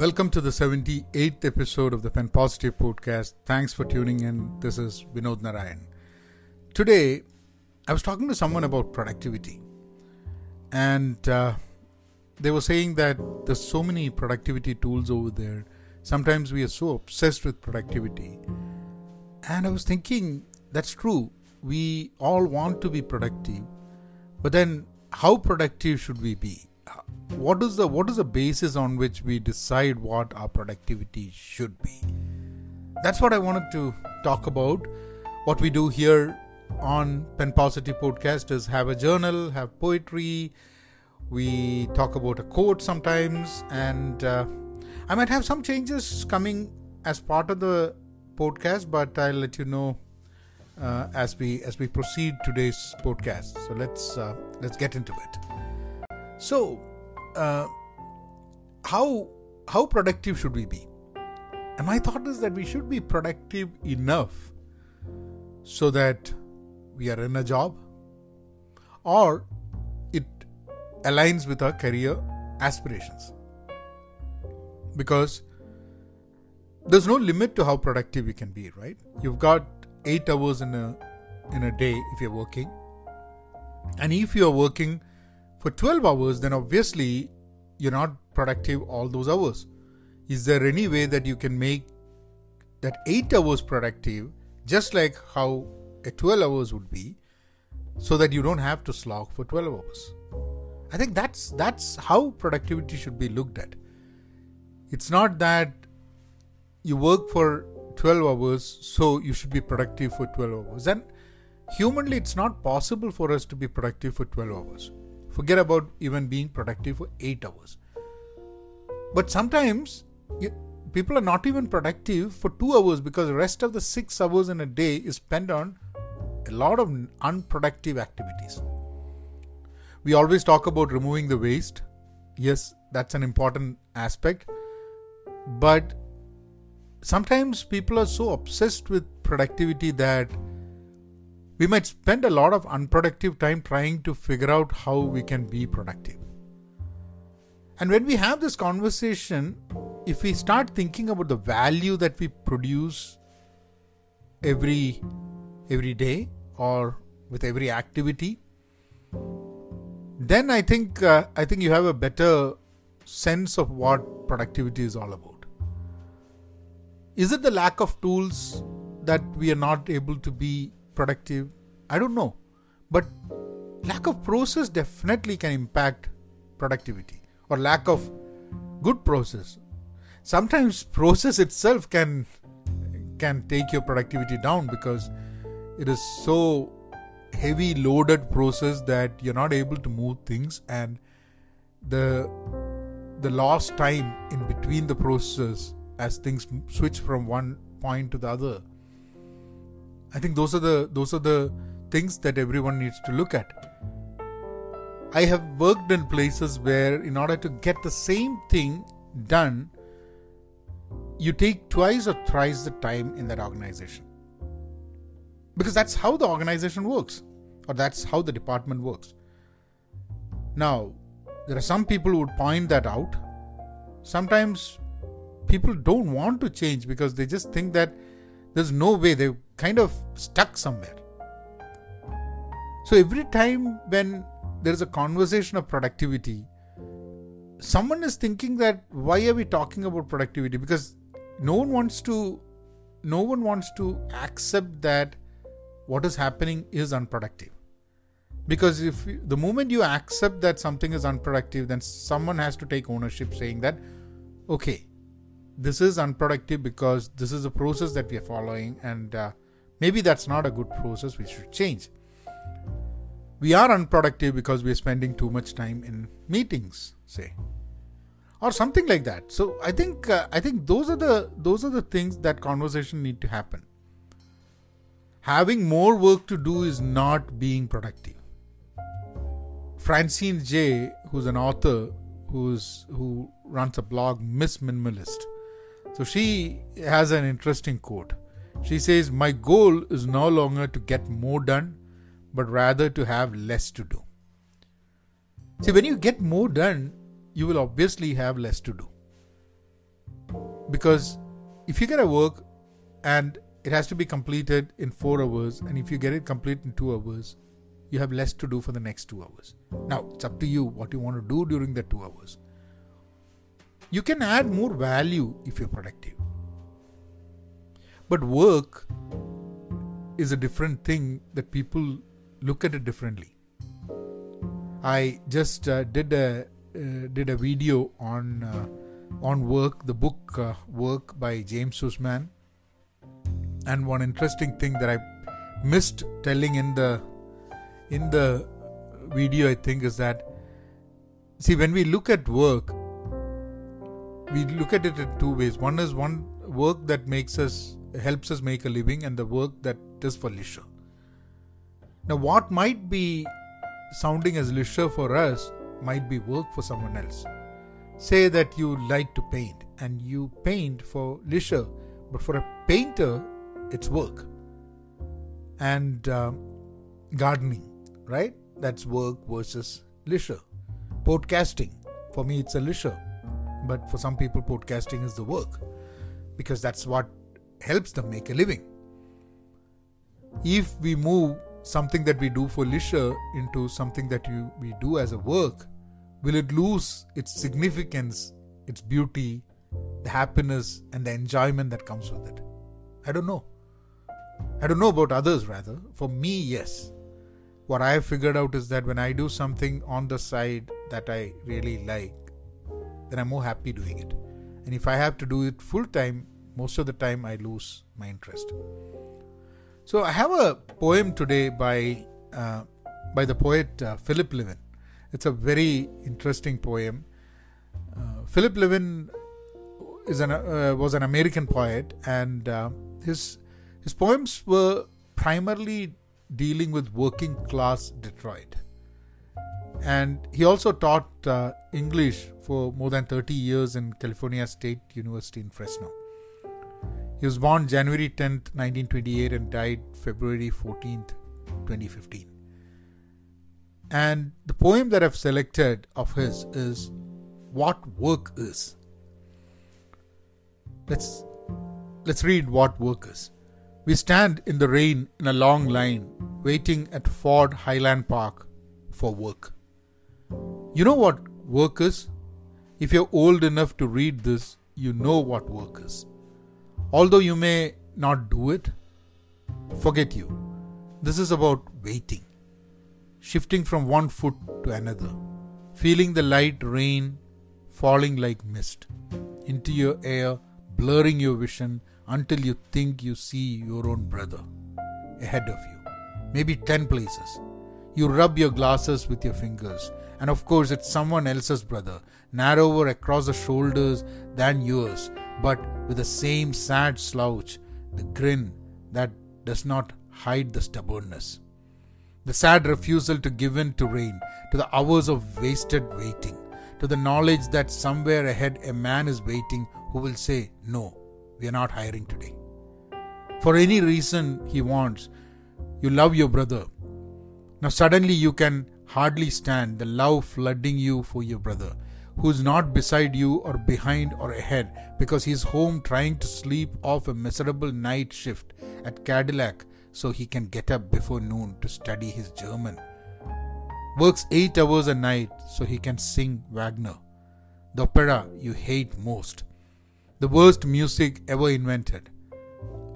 Welcome to the 78th episode of the Pen Positive Podcast. Thanks for tuning in. This is Vinod Narayan. Today, I was talking to someone about productivity, and uh, they were saying that there's so many productivity tools over there. Sometimes we are so obsessed with productivity. And I was thinking, that's true. We all want to be productive, but then how productive should we be? What is the what is the basis on which we decide what our productivity should be? That's what i wanted to talk about. What we do here on pen positive podcast is have a journal have poetry. We talk about a quote sometimes and uh, i might have some changes coming as part of the podcast but i'll let you know uh, as we as we proceed today's podcast. So let's uh, let's get into it. So uh, how how productive should we be? And my thought is that we should be productive enough so that we are in a job or it aligns with our career aspirations. Because there's no limit to how productive you can be, right? You've got eight hours in a in a day if you're working. And if you're working for 12 hours, then obviously you're not productive all those hours. Is there any way that you can make that 8 hours productive just like how a 12 hours would be so that you don't have to slog for 12 hours? I think that's that's how productivity should be looked at. It's not that you work for 12 hours so you should be productive for 12 hours. And humanly it's not possible for us to be productive for 12 hours Forget about even being productive for 8 hours. But sometimes people are not even productive for 2 hours because the rest of the 6 hours in a day is spent on a lot of unproductive activities. We always talk about removing the waste. Yes, that's an important aspect. But sometimes people are so obsessed with productivity that we might spend a lot of unproductive time trying to figure out how we can be productive. And when we have this conversation, if we start thinking about the value that we produce every every day or with every activity, then I think uh, I think you have a better sense of what productivity is all about. Is it the lack of tools that we are not able to be productive? I don't know. But lack of process definitely can impact productivity or lack of good process. Sometimes process itself can can take your productivity down because it is so heavy loaded process that you're not able to move things and the the lost time in between the processes as things switch from one point to the other I think those are the those are the things that everyone needs to look at. I have worked in places where, in order to get the same thing done, you take twice or thrice the time in that organization. Because that's how the organization works, or that's how the department works. Now, there are some people who would point that out. Sometimes people don't want to change because they just think that there's no way they're kind of stuck somewhere. So every time when there is a conversation of productivity, someone is thinking that why are we talking about productivity? Because no one wants to no one wants to accept that what is happening is unproductive because if the moment you accept that something is unproductive then someone has to take ownership saying that okay this is unproductive because this is a process that we are following and uh, maybe that's not a good process we should change. We are unproductive because we're spending too much time in meetings say or something like that. So i think uh, i think those are the those are the things that conversation need to happen. Having more work to do is not being productive. Francine jay who's an author who's who runs a blog miss minimalist so she has an interesting quote she says my goal is no longer to get more done but rather to have less to do. See, when you get more done, you will obviously have less to do. because if you get a work and it has to be completed in four hours, and if you get it complete in two hours, you have less to do for the next two hours. Now, it's up to you what you want to do during the two hours. You can add more value if you're productive. But work is a different thing that people look at it differently. I just uh, did a uh, did a video on uh, on work, the book uh, Work by James Suzman, and one interesting thing that I missed telling in the in the video, I think, is that see when we look at work, we look at it in two ways. One is one work that makes us helps us make a living, and the work that is for leisure. Now, what might be sounding as leisure for us might be work for someone else. Say that you like to paint and you paint for leisure, but for a painter, it's work. And uh, gardening, right? That's work versus leisure. Podcasting, for me, it's a leisure, but for some people, podcasting is the work because that's what helps them make a living. If we move something that we do for leisure into something that you, we do as a work, will it lose its significance, its beauty, the happiness, and the enjoyment that comes with it? I don't know. I don't know about others, rather. For me, yes. What I have figured out is that when I do something on the side that I really like, then I'm more happy doing it. And if I have to do it full time, most of the time I lose my interest. So I have a poem today by uh, by the poet uh, Philip Levine. It's a very interesting poem. Uh, Philip Levine is an uh, was an American poet, and uh, his his poems were primarily dealing with working class Detroit. And he also taught uh, English for more than 30 years in California State University in Fresno. He was born January 10th, 1928 and died February 14th, 2015. And the poem that I've selected of his is What Work Is. Let's let's read what work is. We stand in the rain in a long line waiting at Ford Highland Park for work. You know what work is? If you're old enough to read this, you know what work is. Although you may not do it, forget you. This is about waiting, shifting from one foot to another, feeling the light rain falling like mist into your air, blurring your vision until you think you see your own brother ahead of you, maybe 10 places. You rub your glasses with your fingers, and of course, it's someone else's brother, narrower across the shoulders than yours, but with the same sad slouch, the grin that does not hide the stubbornness. The sad refusal to give in to rain, to the hours of wasted waiting, to the knowledge that somewhere ahead a man is waiting who will say, No, we are not hiring today. For any reason he wants, you love your brother. Now suddenly you can hardly stand the love flooding you for your brother who's not beside you or behind or ahead because he's home trying to sleep off a miserable night shift at Cadillac so he can get up before noon to study his German. Works eight hours a night so he can sing Wagner, the opera you hate most, the worst music ever invented.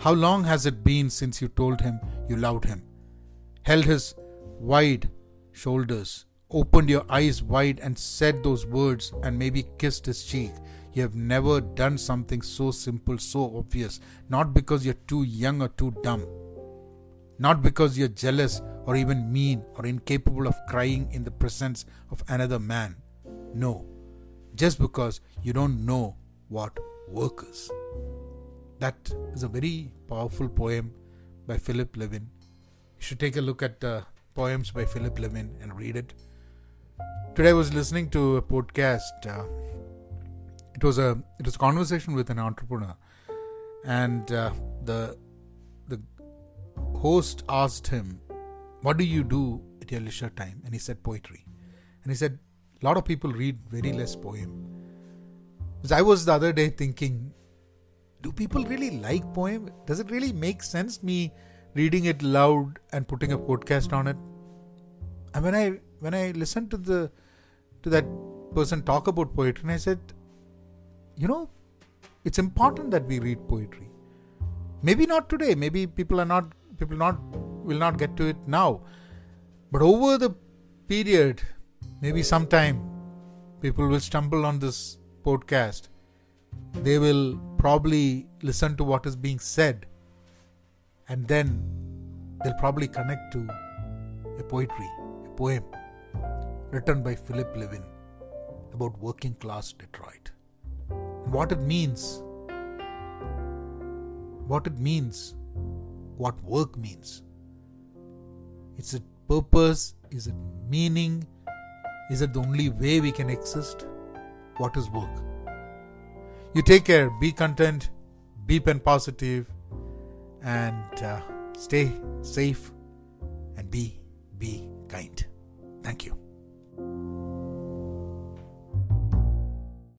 How long has it been since you told him you loved him? Held his wide shoulders opened your eyes wide and said those words and maybe kissed his cheek. You have never done something so simple, so obvious, not because you're too young or too dumb, not because you're jealous or even mean or incapable of crying in the presence of another man. No, just because you don't know what work is. That is a very powerful poem by Philip Levine. You should take a look at uh, poems by Philip Levine and read it. Today I was listening to a podcast. Uh, it was a it was a conversation with an entrepreneur, and uh, the the host asked him, "What do you do at your leisure time?" And he said, "Poetry." And he said, "A lot of people read very less poem." Because I was the other day thinking, do people really like poem? Does it really make sense me reading it loud and putting a podcast on it? And when I when I listened to the to that person talk about poetry, and I said, you know, it's important that we read poetry. Maybe not today. Maybe people are not people not will not get to it now. But over the period, maybe sometime people will stumble on this podcast. They will probably listen to what is being said and then they'll probably connect to a poetry, a poem written by Philip Levine about working class Detroit and what it means, what it means, what work means. Is it purpose? Is it meaning? Is it the only way we can exist? What is work? You take care, be content, be pen positive, and uh, stay safe and be be kind. Thank you.